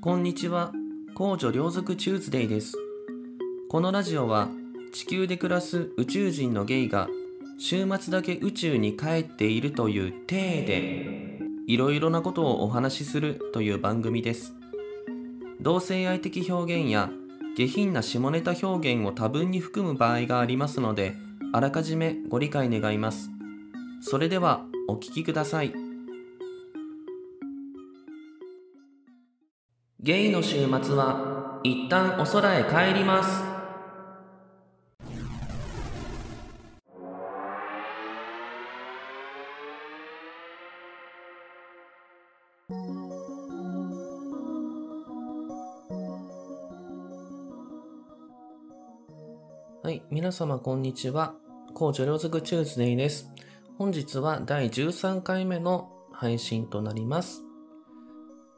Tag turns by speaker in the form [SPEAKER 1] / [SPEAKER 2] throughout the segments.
[SPEAKER 1] こんにちは。公女両族チューズデイです。このラジオは地球で暮らす宇宙人のゲイが週末だけ宇宙に帰っているという体でいろいろなことをお話しするという番組です。同性愛的表現や下品な下ネタ表現を多分に含む場合がありますので、あらかじめご理解願います。それではお聞きください。ゲイの週末は一旦お空へ帰ります。はい、皆様こんにちは。高女両族チューズデイです。本日は第13回目の配信となります。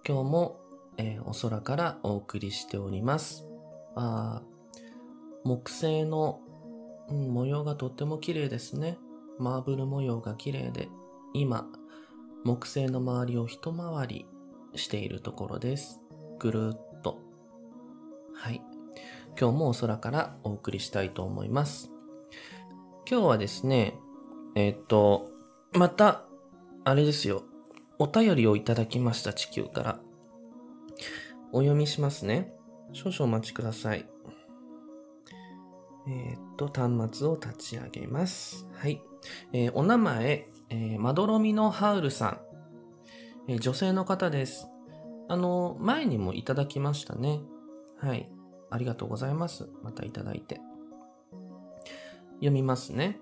[SPEAKER 1] 今日も、えーお空からお送りしております。あ木製の、うん模様がとっても綺麗ですね。マーブル模様が綺麗で、今、木製の周りを一回りしているところです。ぐるっと。はい。今日もお空からお送りしたいと思います。今日はですね、えーっと、また、あれですよ。お便りをいただきました、地球から。お読みしますね。少々お待ちください。えーっと、端末を立ち上げます。はい。えーお名前、えーまどろみのハウルさん。え女性の方です。あの、前にもいただきましたね。はい。ありがとうございます。またいただいて。読みますね。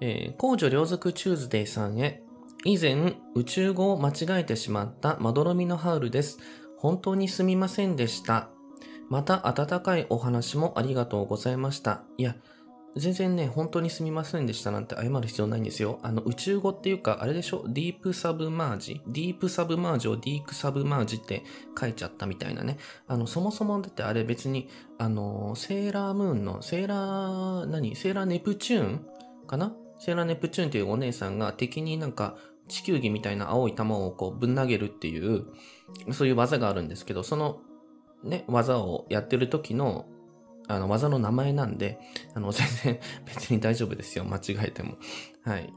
[SPEAKER 1] えー、公女両族チューズデイさんへ。以前、宇宙語を間違えてしまったまどろみのハウルです。本当にすみませんでした。また温かいお話もありがとうございました。いや、全然ね、本当にすみませんでしたなんて謝る必要ないんですよ。あの、宇宙語っていうか、あれでしょ？ディープサブマージ？ディープサブマージをディークサブマージって書いちゃったみたいなね。あの、そもそもだってあれ別に、あの、セーラームーンの、セーラー、何？セーラーネプチューンかな？セーラーネプチューンっていうお姉さんが敵になんか地球儀みたいな青い玉をこうぶん投げるっていう、そういう技があるんですけど、そのね、技をやってる時の、あの、技の名前なんで、あの、全然別に大丈夫ですよ。間違えても。はい。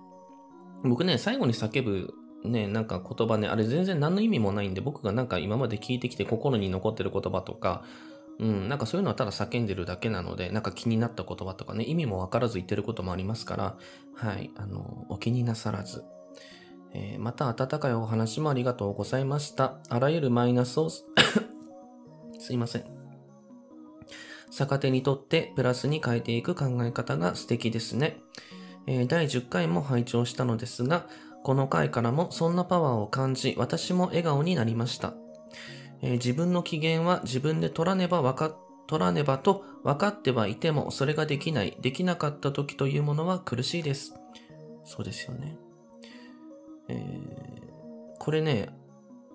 [SPEAKER 1] 僕ね、最後に叫ぶね、なんか言葉ね、あれ全然何の意味もないんで、僕がなんか今まで聞いてきて心に残ってる言葉とか、うん、なんかそういうのはただ叫んでるだけなので、なんか気になった言葉とかね、意味もわからず言ってることもありますから、はい、あの、お気になさらず。えーまた温かいお話もありがとうございました。あらゆるマイナスをす、いません。逆手にとってプラスに変えていく考え方が素敵ですね。えー第10回も拝聴したのですが、この回からもそんなパワーを感じ、私も笑顔になりました。えー自分の機嫌は自分で取らねばわか、取らねばと分かってはいても、それができない、できなかった時というものは苦しいです。そうですよね。えーこれね、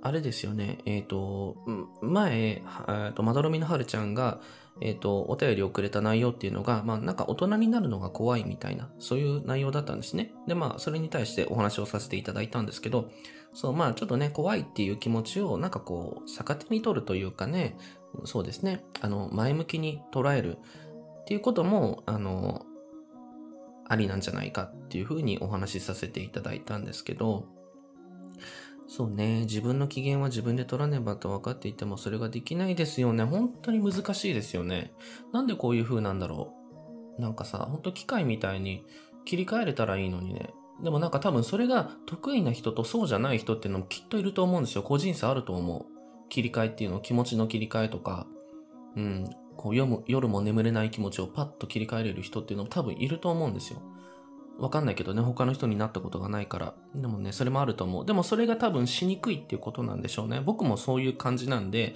[SPEAKER 1] あれですよね、えっ、と、前、えーと、まどろみのはるちゃんが、えっ、と、お便りをくれた内容っていうのが、まあ、なんか大人になるのが怖いみたいな、そういう内容だったんですね。で、まあ、それに対してお話をさせていただいたんですけど、そう、まあ、ちょっとね、怖いっていう気持ちを、なんかこう、逆手に取るというかね、そうですね、あの、前向きに捉えるっていうことも、あの、ありなんじゃないかっていうふうにお話しさせていただいたんですけど、そうね、自分の機嫌は自分で取らねばと分かっていてもそれができないですよね。本当に難しいですよね。なんでこういう風なんだろう。なんかさ、本当機械みたいに切り替えれたらいいのにね。でもなんか多分それが得意な人とそうじゃない人っていうのもきっといると思うんですよ。個人差あると思う。切り替えっていうの、気持ちの切り替えとか、うん、こう夜も夜も眠れない気持ちをパッと切り替えれる人っていうのも多分いると思うんですよ。わかんないけどね、他の人になったことがないから。でもね、それもあると思う。でもそれが多分しにくいっていうことなんでしょうね。僕もそういう感じなんで、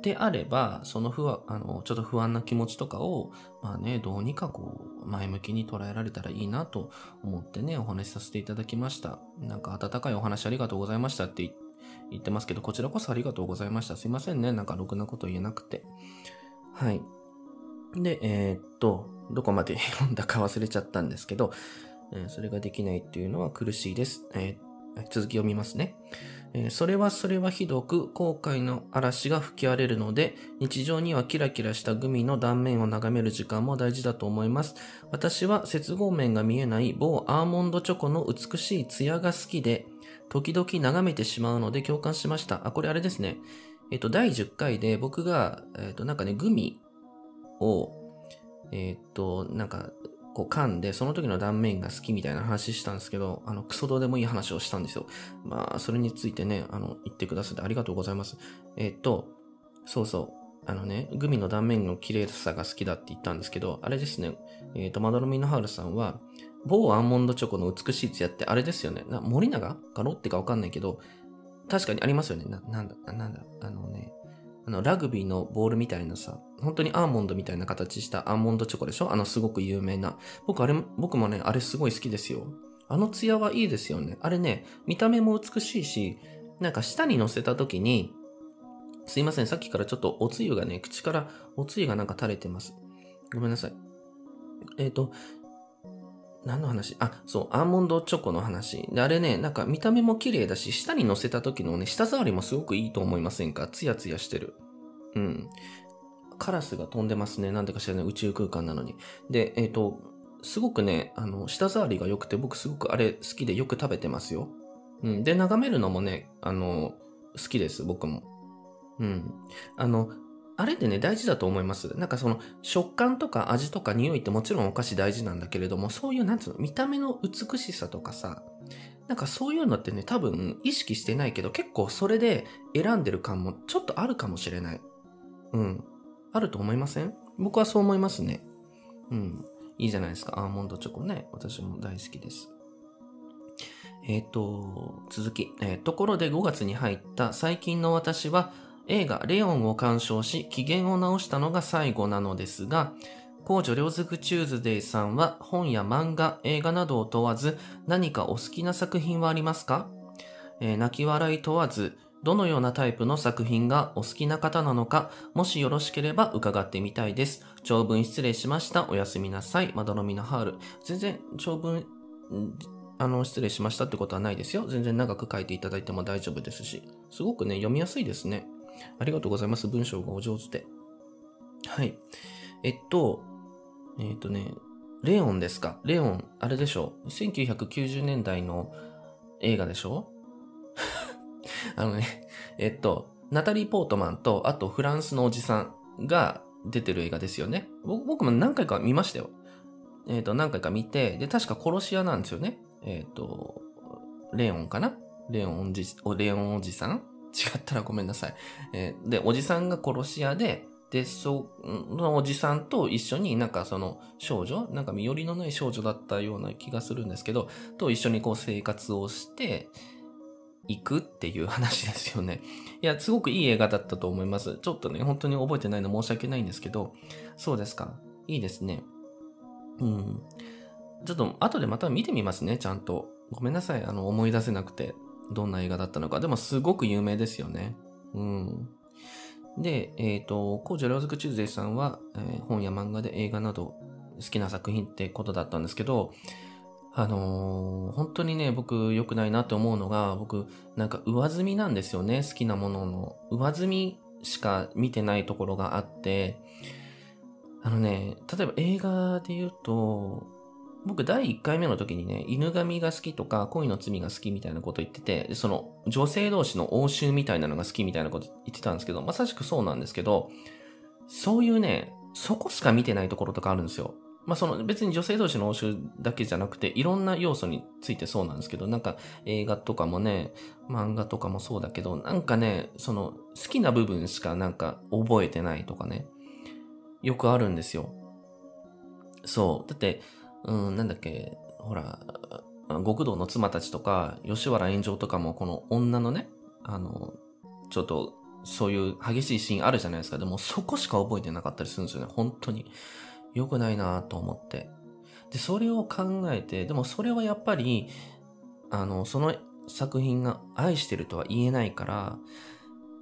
[SPEAKER 1] であれば、その不安、あの、ちょっと不安な気持ちとかを、まあね、どうにかこう、前向きに捉えられたらいいなと思ってね、お話しさせていただきました。なんか温かいお話ありがとうございましたって言言ってますけど、こちらこそありがとうございました。すいませんね。なんかろくなこと言えなくて。はい。で、えーっと、どこまで読んだか忘れちゃったんですけど、えそれができないっていうのは苦しいです。えー続き読みますね。えーそれはそれはひどく後悔の嵐が吹き荒れるので、日常にはキラキラしたグミの断面を眺める時間も大事だと思います。私は接合面が見えない某アーモンドチョコの美しいツヤが好きで、時々眺めてしまうので共感しました。あ、これあれですね。えっと、第10回で僕が、えっと、なんかね、グミを、えっと、なんか、こう噛んで、その時の断面が好きみたいな話したんですけど、あの、クソどうでもいい話をしたんですよ。まあ、それについてね、あの、言ってくださってありがとうございます。えっと、そうそう。あのね、グミの断面の綺麗さが好きだって言ったんですけど、あれですね、えっ、と、マドロミのハウルさんは、某アーモンドチョコの美しいツヤってあれですよね。な森永かロッテかわかんないけど、確かにありますよね。な、なんだ、なんだ、あのね、あの、ラグビーのボールみたいなさ、本当にアーモンドみたいな形したアーモンドチョコでしょ？あの、すごく有名な。僕、あれ、僕もね、あれすごい好きですよ。あのツヤはいいですよね。あれね、見た目も美しいし、なんか舌に乗せた時に、すいません、さっきからちょっとおつゆがね、口からおつゆがなんか垂れてます。ごめんなさい。えっ、と、何の話？あ、そう、アーモンドチョコの話。で、あれね、なんか見た目も綺麗だし、舌に乗せた時のね、舌触りもすごくいいと思いませんか？ツヤツヤしてる。うん。カラスが飛んでますね。なんでか知らない宇宙空間なのに。で、えっ、と、すごくね、あの、舌触りが良くて、僕すごくあれ好きでよく食べてますよ。うん。で、眺めるのもね、あの、好きです、僕も。うん。あの、あれってね、大事だと思います。なんかその、食感とか味とか匂いってもちろんお菓子大事なんだけれども、そういう、なんつうの、見た目の美しさとかさ、なんかそういうのってね、多分意識してないけど、結構それで選んでる感もちょっとあるかもしれない。うん。あると思いません？僕はそう思いますね。うん。いいじゃないですか。アーモンドチョコね。私も大好きです。えっ、と、続き、えーところで5月に入った最近の私は映画レオンを鑑賞し機嫌を直したのが最後なのですが、公女両づくチューズデイさんは本や漫画、映画などを問わず何かお好きな作品はありますか、えー泣き笑い問わず、どのようなタイプの作品がお好きな方なのか、もしよろしければ伺ってみたいです。長文失礼しました。おやすみなさい。まどろみのハール。全然長文、あの、失礼しましたってことはないですよ。全然長く書いていただいても大丈夫ですし。すごくね、読みやすいですね。ありがとうございます。文章がお上手で。はい。えっと、えっとね、レオンですか？レオン、あれでしょ？1990年代の映画でしょ？あのね、えっと、ナタリー・ポートマンと、あとフランスのおじさんが出てる映画ですよね。僕も何回か見ましたよ。えっと、何回か見て、で、確か殺し屋なんですよね。えっと、レオンかな？レオンおじ、レオンおじさん？違ったらごめんなさい。えーで、おじさんが殺し屋で、で、そのおじさんと一緒になんかその少女なんか身寄りのない少女だったような気がするんですけど、と一緒にこう生活をして、行くっていう話ですよね。いや、すごくいい映画だったと思います。ちょっとね、本当に覚えてないの申し訳ないんですけど、そうですか。いいですね。うん。ちょっと後でまた見てみますね、ちゃんと。ごめんなさい、あの、思い出せなくて、どんな映画だったのか。でも、すごく有名ですよね。うん。で、えっ、と、コージョ・レオズク・チューズデイさんは、えー本や漫画で映画など好きな作品ってことだったんですけど、あのー本当にね、僕良くないなって思うのが、僕、なんか上積みなんですよね、好きなものの。上積みしか見てないところがあって、あのね、例えば映画で言うと、僕第1回目の時にね、犬神が好きとか恋の罪が好きみたいなこと言ってて、その女性同士の応酬みたいなのが好きみたいなこと言ってたんですけど、まさしくそうなんですけど、そういうね、そこしか見てないところとかあるんですよ。まあその別に女性同士の応酬だけじゃなくて、いろんな要素についてそうなんですけど、なんか映画とかもね、漫画とかもそうだけど、なんかね、その好きな部分しかなんか覚えてないとかね、よくあるんですよ。そう。だって、うん、なんだっけ、ほら、極道の妻たちとか、吉原炎上とかも、この女のね、あの、ちょっと、そういう激しいシーンあるじゃないですか。でも、そこしか覚えてなかったりするんですよね。本当に。良くないなと思って。で、それを考えて、でもそれはやっぱり、あの、その作品が愛してるとは言えないから、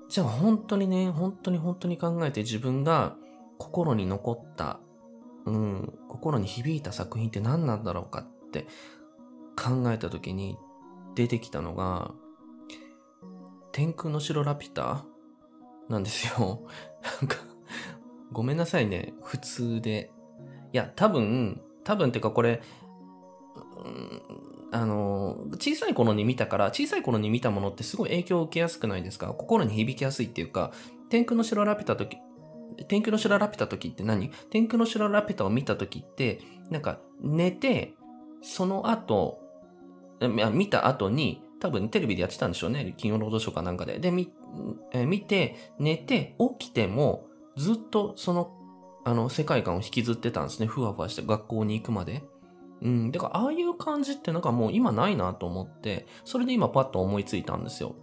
[SPEAKER 1] じゃあ本当にね、本当に本当に考えて自分が心に残ったうん、心に響いた作品って何なんだろうかって考えた時に出てきたのが、天空の城ラピュタなんですよ。なんか、ごめんなさいね。普通で。いや、多分、多分ってかこれ、あの、小さい頃に見たから、小さい頃に見たものってすごい影響を受けやすくないですか？心に響きやすいっていうか、天空の城ラピュタ、天空の城ラピュタ時って何？天空の城ラピュタを見た時って、なんか寝て、その後、見た後に、多分テレビでやってたんでしょうね。金曜ロードショーかなんかで。で、見、え見て、寝て、起きても、ずっとその、あの、世界観を引きずってたんですね。ふわふわして学校に行くまで。うん。だから、ああいう感じってなんかもう今ないなと思って、それで今パッと思いついたんですよ。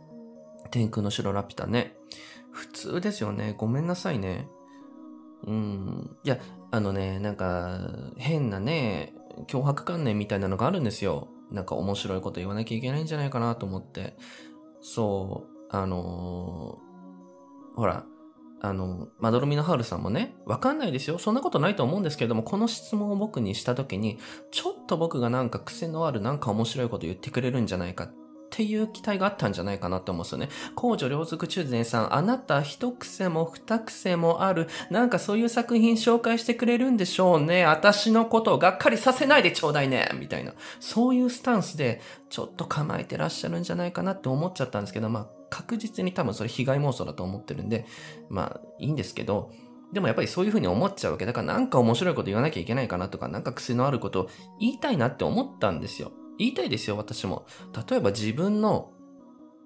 [SPEAKER 1] 天空の城ラピュタね。普通ですよね。ごめんなさいね。うん。いや、あのね、なんか、変なね、脅迫観念みたいなのがあるんですよ。なんか面白いこと言わなきゃいけないんじゃないかなと思って。そう、あのー、ほら、あの、まどろみのハウルさんもね、わかんないですよ。そんなことないと思うんですけれども、この質問を僕にした時に、ちょっと僕がなんか癖のあるなんか面白いこと言ってくれるんじゃないかっっていう期待があったんじゃないかなって思うんですよね。公女両族中禅さん、あなた一癖も二癖もある、なんかそういう作品紹介してくれるんでしょうね。私のことをがっかりさせないでちょうだいね。みたいな。そういうスタンスで、ちょっと構えてらっしゃるんじゃないかなって思っちゃったんですけど、まあ、確実に多分それ被害妄想だと思ってるんで、まあ、いいんですけど、でもやっぱりそういう風に思っちゃうわけ。だからなんか面白いこと言わなきゃいけないかなとか、なんか癖のあることを言いたいなって思ったんですよ。言いたいですよ、私も。例えば自分の、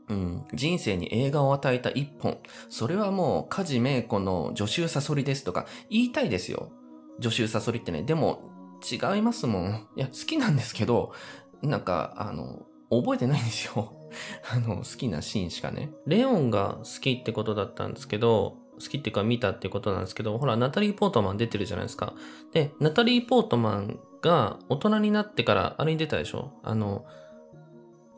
[SPEAKER 1] うん、人生に映画を与えた一本。それはもう、梶芽子の助手サソリですとか、言いたいですよ。助手サソリってね。でも、違いますもん。いや、好きなんですけど、なんか、あの、覚えてないんですよ。あの、好きなシーンしかね。レオンが好きってことだったんですけど、好きっていうか見たってことなんですけど、ほら、ナタリー・ポートマン出てるじゃないですか。で、ナタリー・ポートマンが大人になってからあれに出たでしょ？あの、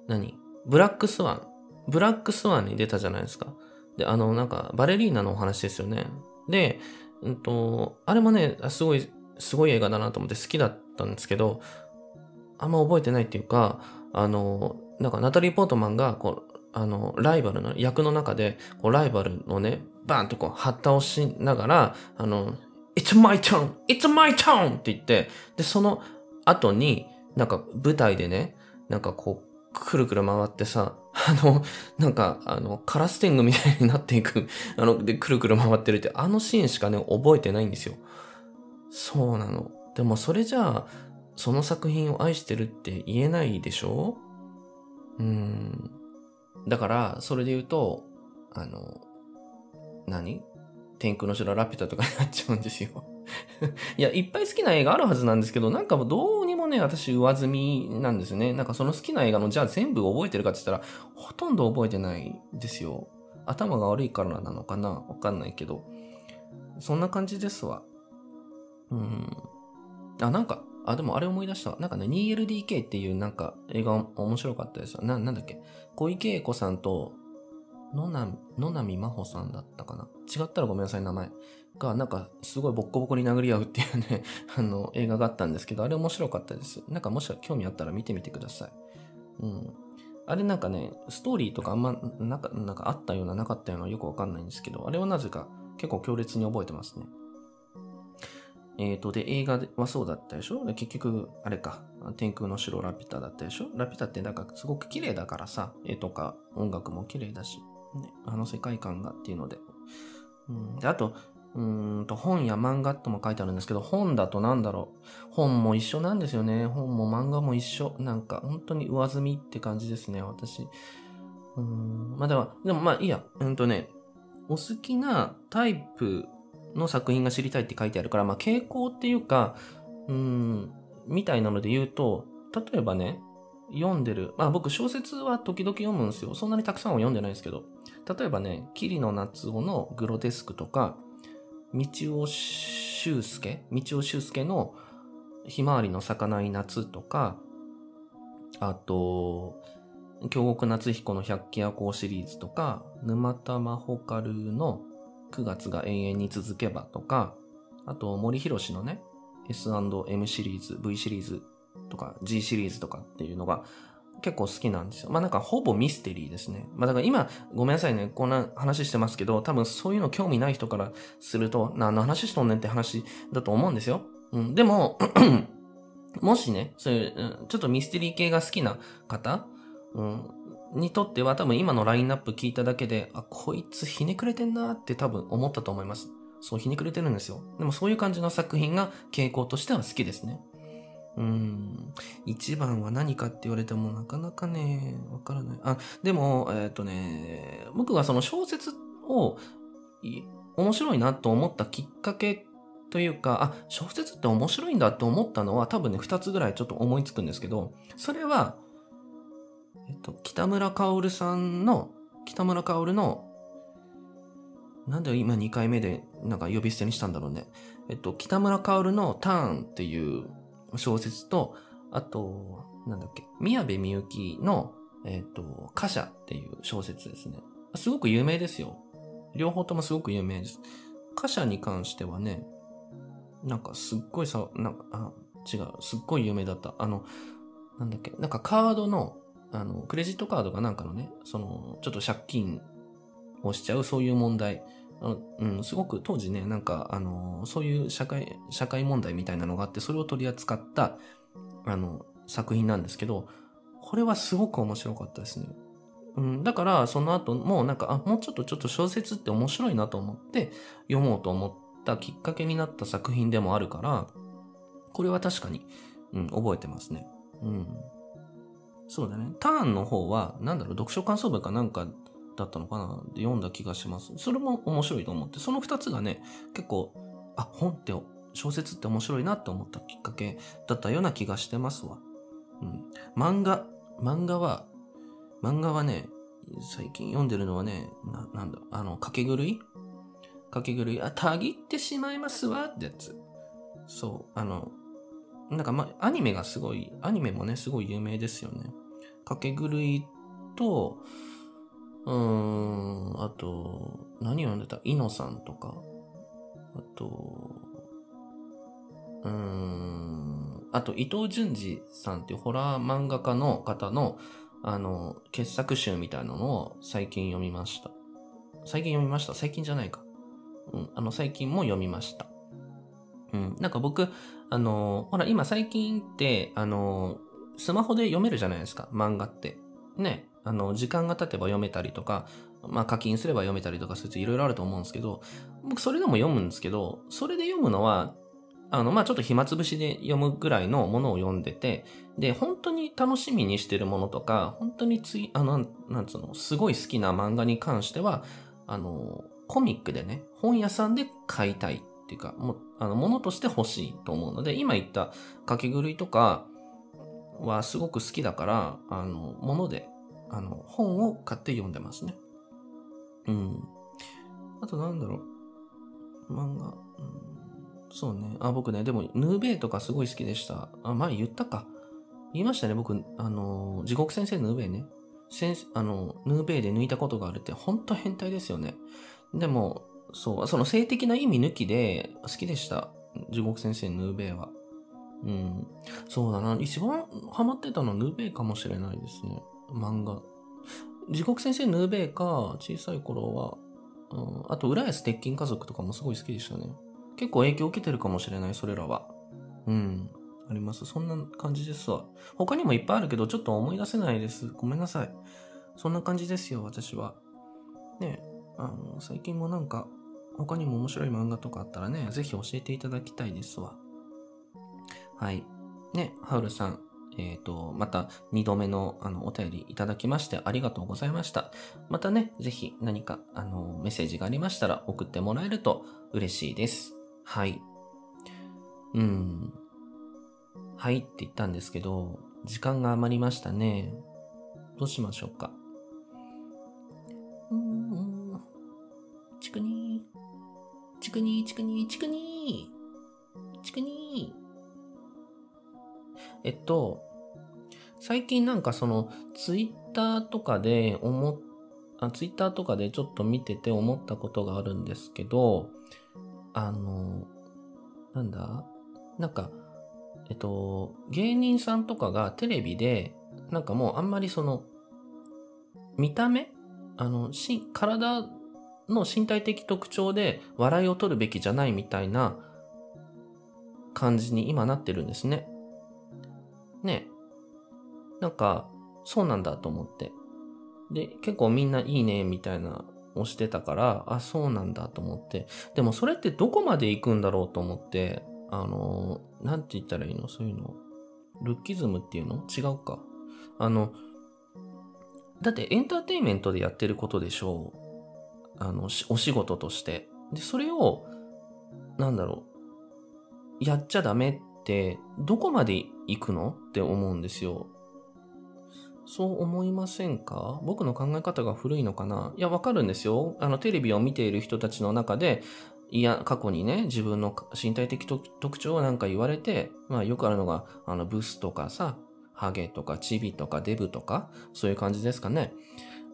[SPEAKER 1] 何？ブラックスワン。ブラックスワンに出たじゃないですか。で、あの、なんか、バレリーナのお話ですよね。で、うんと、あれもね、すごい、すごい映画だなと思って好きだったんですけど、あんま覚えてないっていうか、あの、なんかナタリー・ポートマンが、こう、あの、ライバルの役の中で、こう、ライバルのね、バーンとこう、はった押しながら、あの、It's my turn! It's my turn! って言って、で、その後に、なんか舞台でね、なんかこう、くるくる回ってさ、あの、なんか、あの、カラス天狗みたいになっていく、あの、で、くるくる回ってるって、あのシーンしかね、覚えてないんですよ。そうなの。でもそれじゃあ、その作品を愛してるって言えないでしょ？うん。だから、それで言うと、あの、何？天空の城ラピュタとかになっちゃうんですよ いや、いっぱい好きな映画あるはずなんですけど、なんかもうどうにもね、私上積みなんですね。なんかその好きな映画の、じゃあ全部覚えてるかって言ったら、ほとんど覚えてないですよ。頭が悪いからなのかな？わかんないけど。そんな感じですわ。うん。あ、なんか、あ、でもあれ思い出した。なんかね、2LDK っていうなんか映画面白かったですよ。な、なんだっけ？小池栄子さんと、野波、真帆さんだったかな？違ったらごめんなさい、名前。が、なんか、すごいボッコボコに殴り合うっていうね あの、映画があったんですけど、あれ面白かったです。なんかもし興味あったら見てみてください。うん。あれなんかね、ストーリーとかあんま、なんか、なんかあったような、なかったようなよくわかんないんですけど、あれはなぜか結構強烈に覚えてますね。えっ、ー、と、で、映画はそうだったでしょ？結局、あれか、天空の城ラピュタだったでしょ？ラピュタってなんかすごく綺麗だからさ、絵とか音楽も綺麗だし、ね、あの世界観がっていうので。うん、であと、うんと本や漫画とも書いてあるんですけど、本だとなんだろう。本も一緒なんですよね。本も漫画も一緒。なんか本当に上積みって感じですね、私。うん、まあでも、でもまあいいや。うんとね、お好きなタイプの作品が知りたいって書いてあるから、まあ、傾向っていうか、うん、みたいなので言うと、例えばね、読んでる、まあ僕小説は時々読むんですよ。そんなにたくさんは読んでないですけど。例えばね、桐野夏夫のグロテスクとか、道尾修介道尾修介のひまわりの咲かない夏とか、あと、京極夏彦の百鬼夜行シリーズとか、沼田真帆カルの9月が永遠に続けばとか、あと森博のね、S&M シリーズ、V シリーズとか G シリーズとかっていうのが結構好きなんですよ。まあなんかほぼミステリーですね。まあだから今、ごめんなさいね、こんな話してますけど、多分そういうの興味ない人からすると、何の話しとんねんって話だと思うんですよ。うん、でも、もしね、そういう、ちょっとミステリー系が好きな方、うん、にとっては多分今のラインナップ聞いただけで、あ、こいつひねくれてんなって多分思ったと思います。そう、ひねくれてるんですよ。でもそういう感じの作品が傾向としては好きですね。うん。一番は何かって言われてもなかなかね、わからない。あ、でも、えっ、ー、とね、僕がその小説を面白いなと思ったきっかけというか、あ、小説って面白いんだって思ったのは多分ね、二つぐらいちょっと思いつくんですけど、それは、えっと、北村薫さんの、北村薫の、なんで今2回目でなんか呼び捨てにしたんだろうね。えっと、北村薫のターンっていう小説と、あと、なんだっけ、宮部みゆきの、えっ、ー、と、貨車っていう小説ですね。すごく有名ですよ。両方ともすごく有名です。貨車に関してはね、なんかすっごいさ、なんか、あ、違う、すっごい有名だった。あの、なんだっけ、なんかカードの、あの、クレジットカードがなんかのね、その、ちょっと借金をしちゃう、そういう問題。うん、すごく当時ね、なんか、あの、そういう社会、社会問題みたいなのがあって、それを取り扱った、あの、作品なんですけど、これはすごく面白かったですね。うん、だから、その後もなんか、あ、もうちょっとちょっと小説って面白いなと思って読もうと思ったきっかけになった作品でもあるから、これは確かに、うん、覚えてますね。うん。そうだね。ターンの方は、なんだろう、読書感想文かなんかだったのかな？で読んだ気がします。それも面白いと思って、その二つがね、結構、あ、本って小説って面白いなって思ったきっかけだったような気がしてますわ。うん。漫画、漫画は、漫画はね、最近読んでるのはね、な、なんだ、あの、掛け狂い？掛け狂い、あ、たぎってしまいますわってやつ。そう、あの、なんかま、アニメがすごい、アニメもね、すごい有名ですよね。掛け狂いと、うーん、あと、何読んでた？イノさんとか、あと、うーん、あと伊藤淳二さんっていうホラー漫画家の方の、あの、傑作集みたいなのを最近読みました。最近読みました？最近じゃないか。うん、あの、最近も読みました。うん、なんか僕、あの、ほら、今最近って、あの、スマホで読めるじゃないですか、漫画って。ね。あの、時間が経てば読めたりとか、まあ課金すれば読めたりとかするといろいろあると思うんですけど、僕それでも読むんですけど、それで読むのは、あの、まあちょっと暇つぶしで読むぐらいのものを読んでて、で、本当に楽しみにしてるものとか、本当につい、あの、なんつうの、すごい好きな漫画に関しては、あの、コミックでね、本屋さんで買いたいっていうか、もあの、ものとして欲しいと思うので、今言った書き狂いとかはすごく好きだから、あの、ものであの、本を買って読んでますね。うん。あとなんだろう。漫画。うん、そうね。あ、僕ね、でも、ヌーベイとかすごい好きでした。あ、前言ったか。言いましたね、僕、あの、地獄先生ヌーベイね。先あの、ヌーベイで抜いたことがあるって、ほんと変態ですよね。でも、そう、その性的な意味抜きで好きでした。地獄先生ヌーベイは。うん。そうだな。一番ハマってたのはヌーベイかもしれないですね。漫画。地獄先生ヌーベイか、小さい頃は、うん、あと、浦安鉄筋家族とかもすごい好きでしたね。結構影響を受けてるかもしれない、それらは。うん。あります。そんな感じですわ。他にもいっぱいあるけど、ちょっと思い出せないです。ごめんなさい。そんな感じですよ、私は。ねあの、最近もなんか、他にも面白い漫画とかあったらね、ぜひ教えていただきたいですわ。はい。ね、ハウルさん、えっ、ー、と、また2度目のあのお便りいただきましてありがとうございました。またね、ぜひ何かあのメッセージがありましたら送ってもらえると嬉しいです。はい。うん。はいって言ったんですけど、時間が余りましたね。どうしましょうか。うん。ちくにー。ちくにー、ちくにー、ちくにー。ちくにー。えっと、最近なんかその、ツイッターとかで思っ、あツイッターとかでちょっと見てて思ったことがあるんですけど、あの、なんだ？なんか、えっと、芸人さんとかがテレビで、なんかもうあんまりその、見た目？あの、し、体の身体的特徴で笑いを取るべきじゃないみたいな感じに今なってるんですね。ね。なんか、そうなんだと思って。で、結構みんないいねみたいな押してたから、あ、そうなんだと思って。でもそれってどこまで行くんだろうと思って、あの、なんて言ったらいいの？そういうの？ルッキズムっていうの？違うか。あの、だってエンターテインメントでやってることでしょう。あの、お仕事として。で、それを、なんだろう。やっちゃダメって、どこまで行くのって思うんですよ。そう思いませんか？僕の考え方が古いのかな？いや、わかるんですよ。あの、テレビを見ている人たちの中で、いや、過去にね、自分の身体的特徴をなんか言われて、まあよくあるのが、あの、ブスとかさ、ハゲとかチビとかデブとか、そういう感じですかね。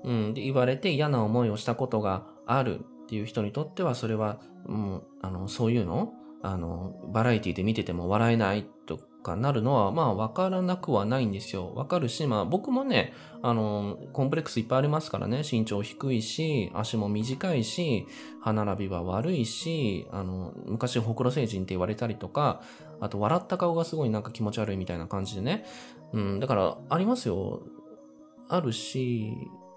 [SPEAKER 1] うん、で言われて嫌な思いをしたことがあるっていう人にとっては、それは、もう、あの、そういうの？あの、バラエティで見てても笑えないとかなるのは、まあ、わからなくはないんですよ。わかるし、まあ、僕もね、あの、コンプレックスいっぱいありますからね。身長低いし、足も短いし、歯並びは悪いし、あの、昔、ほくろ星人って言われたりとか、あと、笑った顔がすごいなんか気持ち悪いみたいな感じでね。うん、だから、ありますよ。あるし、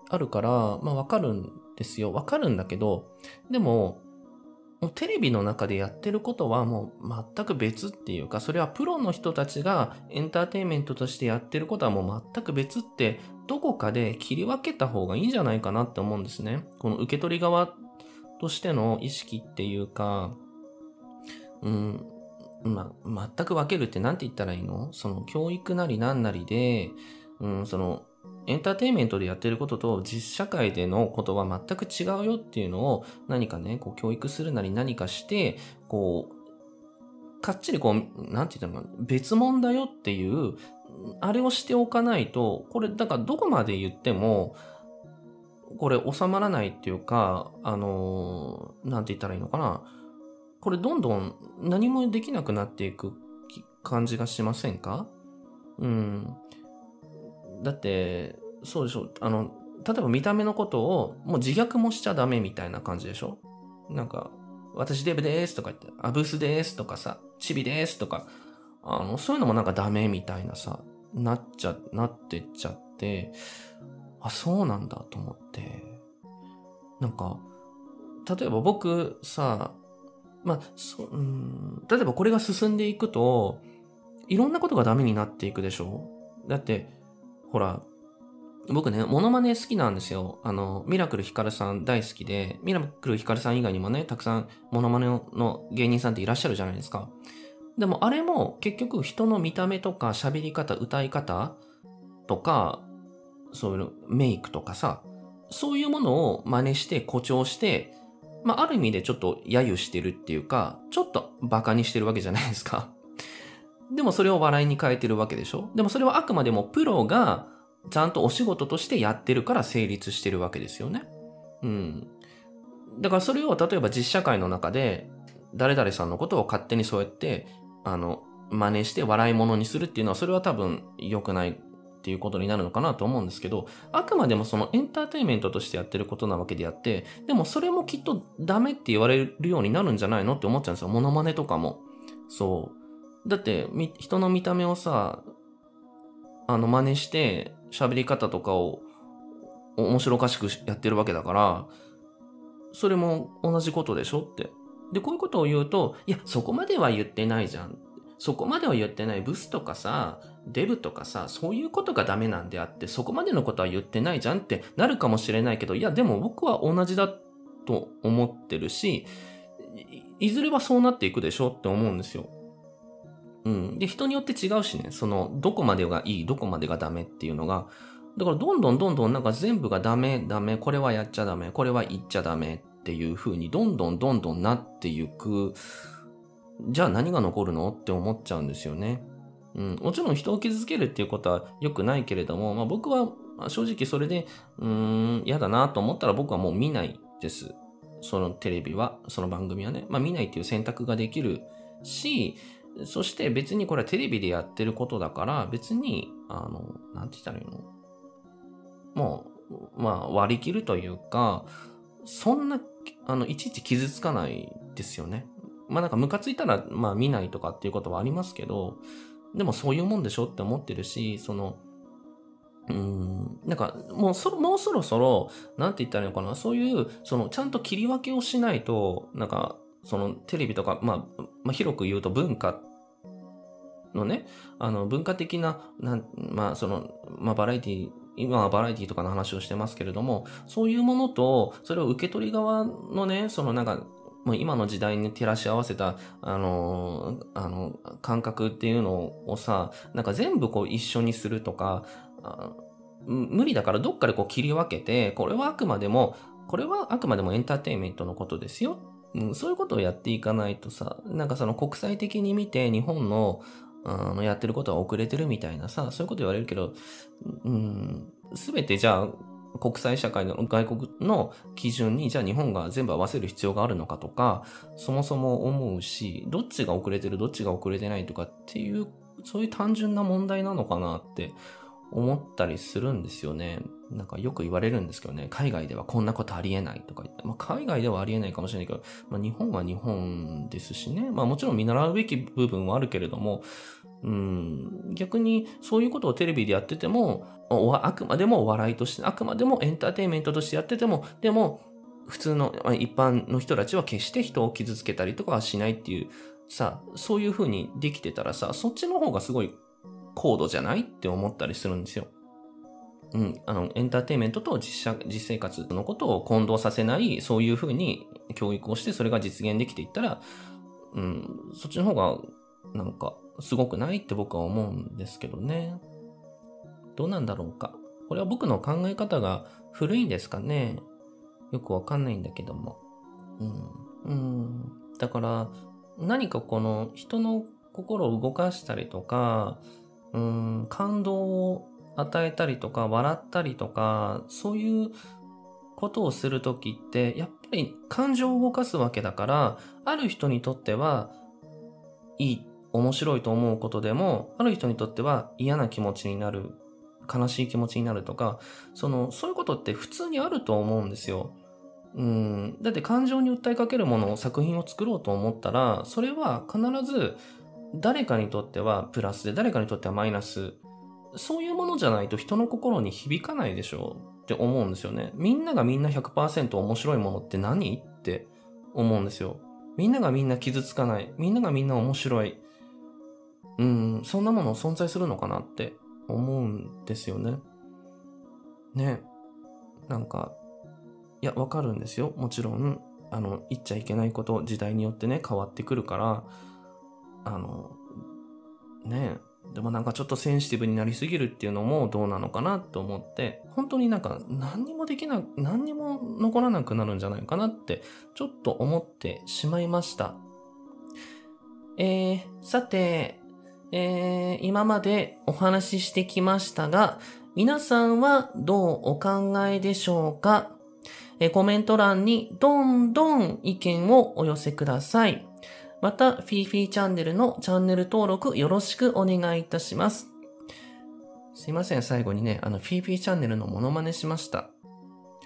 [SPEAKER 1] あるから、まあ、わかるんですよ。わかるんだけど、でも、もうテレビの中でやってることはもう全く別っていうか、それはプロの人たちがエンターテインメントとしてやってることはもう全く別って、どこかで切り分けた方がいいんじゃないかなって思うんですね。この受け取り側としての意識っていうか、うん、ま、全く分けるって何て言ったらいいの？その教育なり何なりで、うん、そのエンターテインメントでやってることと実社会でのことは全く違うよっていうのを何かね、こう教育するなり何かして、こう、かっちりこう、なんて言ったの、別物だよっていう、あれをしておかないと、これ、だからどこまで言っても、これ収まらないっていうか、あのなんて言ったらいいのかな。これどんどん何もできなくなっていく感じがしませんか？うん。だって、そうでしょ。あの、例えば見た目のことをもう自虐もしちゃダメみたいな感じでしょなんか、私デブですとか言って、アブスですとかさ、チビですとか、あの、そういうのもなんかダメみたいなさ、なっちゃ、なってっちゃって、あ、そうなんだと思って。なんか、例えば僕さ、まあ、そうん、例えばこれが進んでいくと、いろんなことがダメになっていくでしょだって、ほら、僕ね、モノマネ好きなんですよ。あの、ミラクルヒカルさん大好きで、ミラクルヒカルさん以外にもね、たくさんモノマネの芸人さんっていらっしゃるじゃないですか。でもあれも結局人の見た目とか喋り方、歌い方とか、そういうメイクとかさ、そういうものを真似して誇張して、まあ、ある意味でちょっと揶揄してるっていうか、ちょっと馬鹿にしてるわけじゃないですか。でもそれを笑いに変えてるわけでしょ？でもそれはあくまでもプロがちゃんとお仕事としてやってるから成立してるわけですよね。うん。だからそれを例えば実社会の中で誰々さんのことを勝手にそうやってあの真似して笑い物にするっていうのはそれは多分良くないっていうことになるのかなと思うんですけど、あくまでもそのエンターテインメントとしてやってることなわけであって、でもそれもきっとダメって言われるようになるんじゃないのって思っちゃうんですよ。モノマネとかも。そう。だって、人の見た目をさ、あの、真似して、喋り方とかを面白おかしくやってるわけだから、それも同じことでしょって。で、こういうことを言うと、いや、そこまでは言ってないじゃん。そこまでは言ってない。ブスとかさ、デブとかさ、そういうことがダメなんであって、そこまでのことは言ってないじゃんってなるかもしれないけど、いや、でも僕は同じだと思ってるし、いずれはそうなっていくでしょって思うんですよ。うん。で、人によって違うしね、その、どこまでがいい、どこまでがダメっていうのが、だからどんどんどんどんなんか全部がダメ、ダメ、これはやっちゃダメ、これは言っちゃダメっていう風にどんどんどんどんなっていく、じゃあ何が残るのって思っちゃうんですよね。うん。もちろん人を傷つけるっていうことは良くないけれども、まあ僕は正直それで、うーん、嫌だなと思ったら僕はもう見ないです。そのテレビは、その番組はね。まあ見ないっていう選択ができるし、そして別にこれはテレビでやってることだから、別に、あの、なんて言ったらいいの？もう、まあ割り切るというか、そんな、あの、いちいち傷つかないですよね。まあなんかムカついたら、まあ見ないとかっていうことはありますけど、でもそういうもんでしょって思ってるし、その、うん、なんかもうそろ、もうそろそろ、なんて言ったらいいのかな、そういう、その、ちゃんと切り分けをしないと、なんか、そのテレビとか、まあ、まあ、広く言うと文化のね、あの、文化的な、なまあ、その、まあ、バラエティ、今はバラエティとかの話をしてますけれども、そういうものと、それを受け取り側のね、そのなんか、もう今の時代に照らし合わせた、あのあの、感覚っていうのをさ、なんか全部こう一緒にするとか、無理だからどっかでこう切り分けて、これはあくまでも、これはあくまでもエンターテインメントのことですよ。うん、そういうことをやっていかないとさ、なんかその国際的に見て日本のあのやってることは遅れてるみたいなさ、そういうこと言われるけど、うん、すべてじゃあ国際社会の外国の基準にじゃあ日本が全部合わせる必要があるのかとか、そもそも思うし、どっちが遅れてる、どっちが遅れてないとかっていう、そういう単純な問題なのかなって思ったりするんですよね。なんかよく言われるんですけどね、海外ではこんなことありえないとか言って、まあ、海外ではありえないかもしれないけど、まあ、日本は日本ですしね、まあもちろん見習うべき部分はあるけれども、うん、逆にそういうことをテレビでやってても、あくまでもお笑いとして、あくまでもエンターテインメントとしてやってても、でも普通の一般の人たちは決して人を傷つけたりとかはしないっていう、さ、そういう風にできてたらさ、そっちの方がすごい高度じゃないって思ったりするんですよ。うん、あの、エンターテインメントと実写、実生活のことを混同させない、そういうふうに教育をして、それが実現できていったら、うん、そっちの方が、なんか、すごくないって僕は思うんですけどね。どうなんだろうか。これは僕の考え方が古いんですかね。よくわかんないんだけども。うん。うん。だから、何かこの人の心を動かしたりとか、うん、感動を与えたりとか、笑ったりとか、そういうことをするときって、やっぱり感情を動かすわけだから、ある人にとっては、いい、面白いと思うことでも、ある人にとっては嫌な気持ちになる、悲しい気持ちになるとか、その、そういうことって普通にあると思うんですよ。うん、だって感情に訴えかけるものを作品を作ろうと思ったら、それは必ず誰かにとってはプラスで誰かにとってはマイナスそういうものじゃないと人の心に響かないでしょうって思うんですよね。みんながみんな100%面白いものって何？って思うんですよ。みんながみんな傷つかない。みんながみんな面白い。うん、そんなもの存在するのかな？って思うんですよね。ね。なんか、いや、わかるんですよ。もちろん、あの、言っちゃいけないこと、時代によってね、変わってくるから、あの、ねでもなんかちょっとセンシティブになりすぎるっていうのもどうなのかなと思って、本当になんか何にもできな、何にも残らなくなるんじゃないかなって、ちょっと思ってしまいました。えー、さて、えー、今までお話ししてきましたが、皆さんはどうお考えでしょうか？えコメント欄にどんどん意見をお寄せください。また、フィーフィーチャンネルのチャンネル登録よろしくお願いいたします。すいません、最後にね、あの、フィーフィーチャンネルのモノマネしました。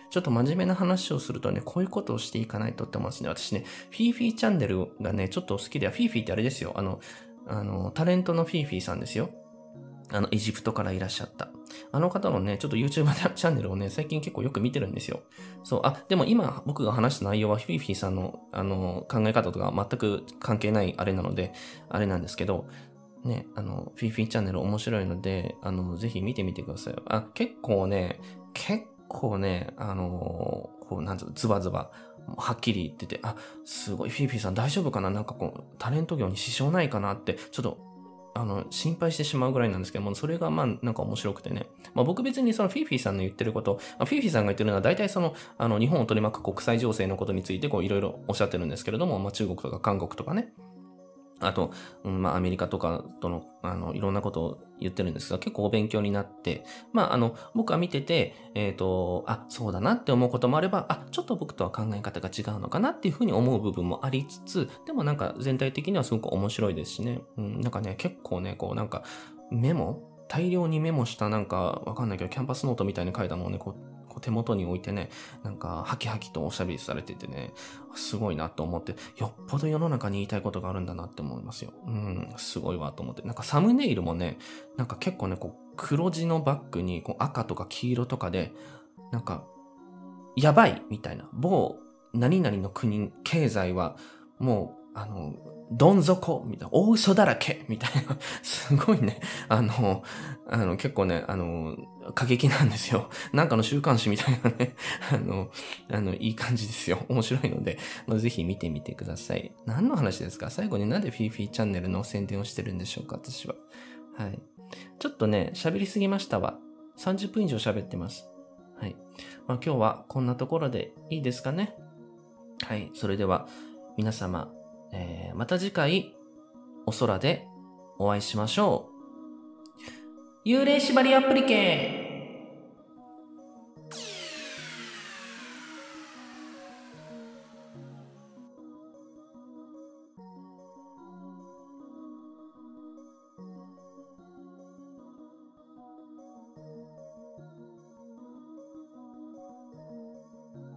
[SPEAKER 1] ちょっと真面目な話をするとね、こういうことをしていかないとって思うんですね。私ね、フィーフィーチャンネルがね、ちょっと好きでは、フィーフィーってあれですよ。あの、あの、タレントのフィーフィーさんですよ。あの、エジプトからいらっしゃった。あの方のね、ちょっと YouTube チャンネルをね、最近結構よく見てるんですよ。そう、あ、でも今僕が話した内容はフィーフィさんの、あの、考え方とか全く関係ないあれなので、あれなんですけど、ね、あの、フィーフィチャンネル面白いので、あの、ぜひ見てみてください。あ、結構ね、結構ね、あの、こう、なんつうの、ズバズバ、はっきり言ってて、あ、すごい、フィーフィーさん大丈夫かな？なんかこう、タレント業に支障ないかな？って、ちょっと、あの、心配してしまうぐらいなんですけども、それがまあ、なんか面白くてね。まあ僕別にそのフィーフィーさんの言ってること、フィーフィーさんが言ってるのは大体その、あの、日本を取り巻く国際情勢のことについてこう、いろいろおっしゃってるんですけれども、まあ中国とか韓国とかね。あと、うん、まあ、アメリカとかとの、あの、いろんなことを言ってるんですが、結構お勉強になって、まあ、あの、僕は見てて、えっ、ー、と、あ、そうだなって思うこともあれば、あ、ちょっと僕とは考え方が違うのかなっていうふうに思う部分もありつつ、でもなんか全体的にはすごく面白いですしね。うん、なんかね、結構ね、こうなんか、メモ大量にメモしたなんか、わかんないけど、キャンパスノートみたいに書いたもんね、こう、こう手元に置いてね、なんか、ハキハキとおしゃべりされててね、すごいなと思って、よっぽど世の中に言いたいことがあるんだなって思いますよ。うん、すごいわと思って。なんかサムネイルもね、なんか結構ね、こう、黒地のバッグにこう赤とか黄色とかで、なんか、やばいみたいな。某何々の国、経済は、もう、あの、どん底みたいな、大嘘だらけみたいな、すごいね、あの、あの、結構ね、あの、過激なんですよ。なんかの週刊誌みたいなね、あの、あの、いい感じですよ。面白いので、ぜひ見てみてください。何の話ですか？最後になんでフィーフィーチャンネルの宣伝をしてるんでしょうか？私は。はい。ちょっとね、喋りすぎましたわ。30分以上喋ってます。はい。まあ、今日はこんなところでいいですかね？はい。それでは、皆様、えー、また次回、お空でお会いしましょう。幽霊縛りアプリケ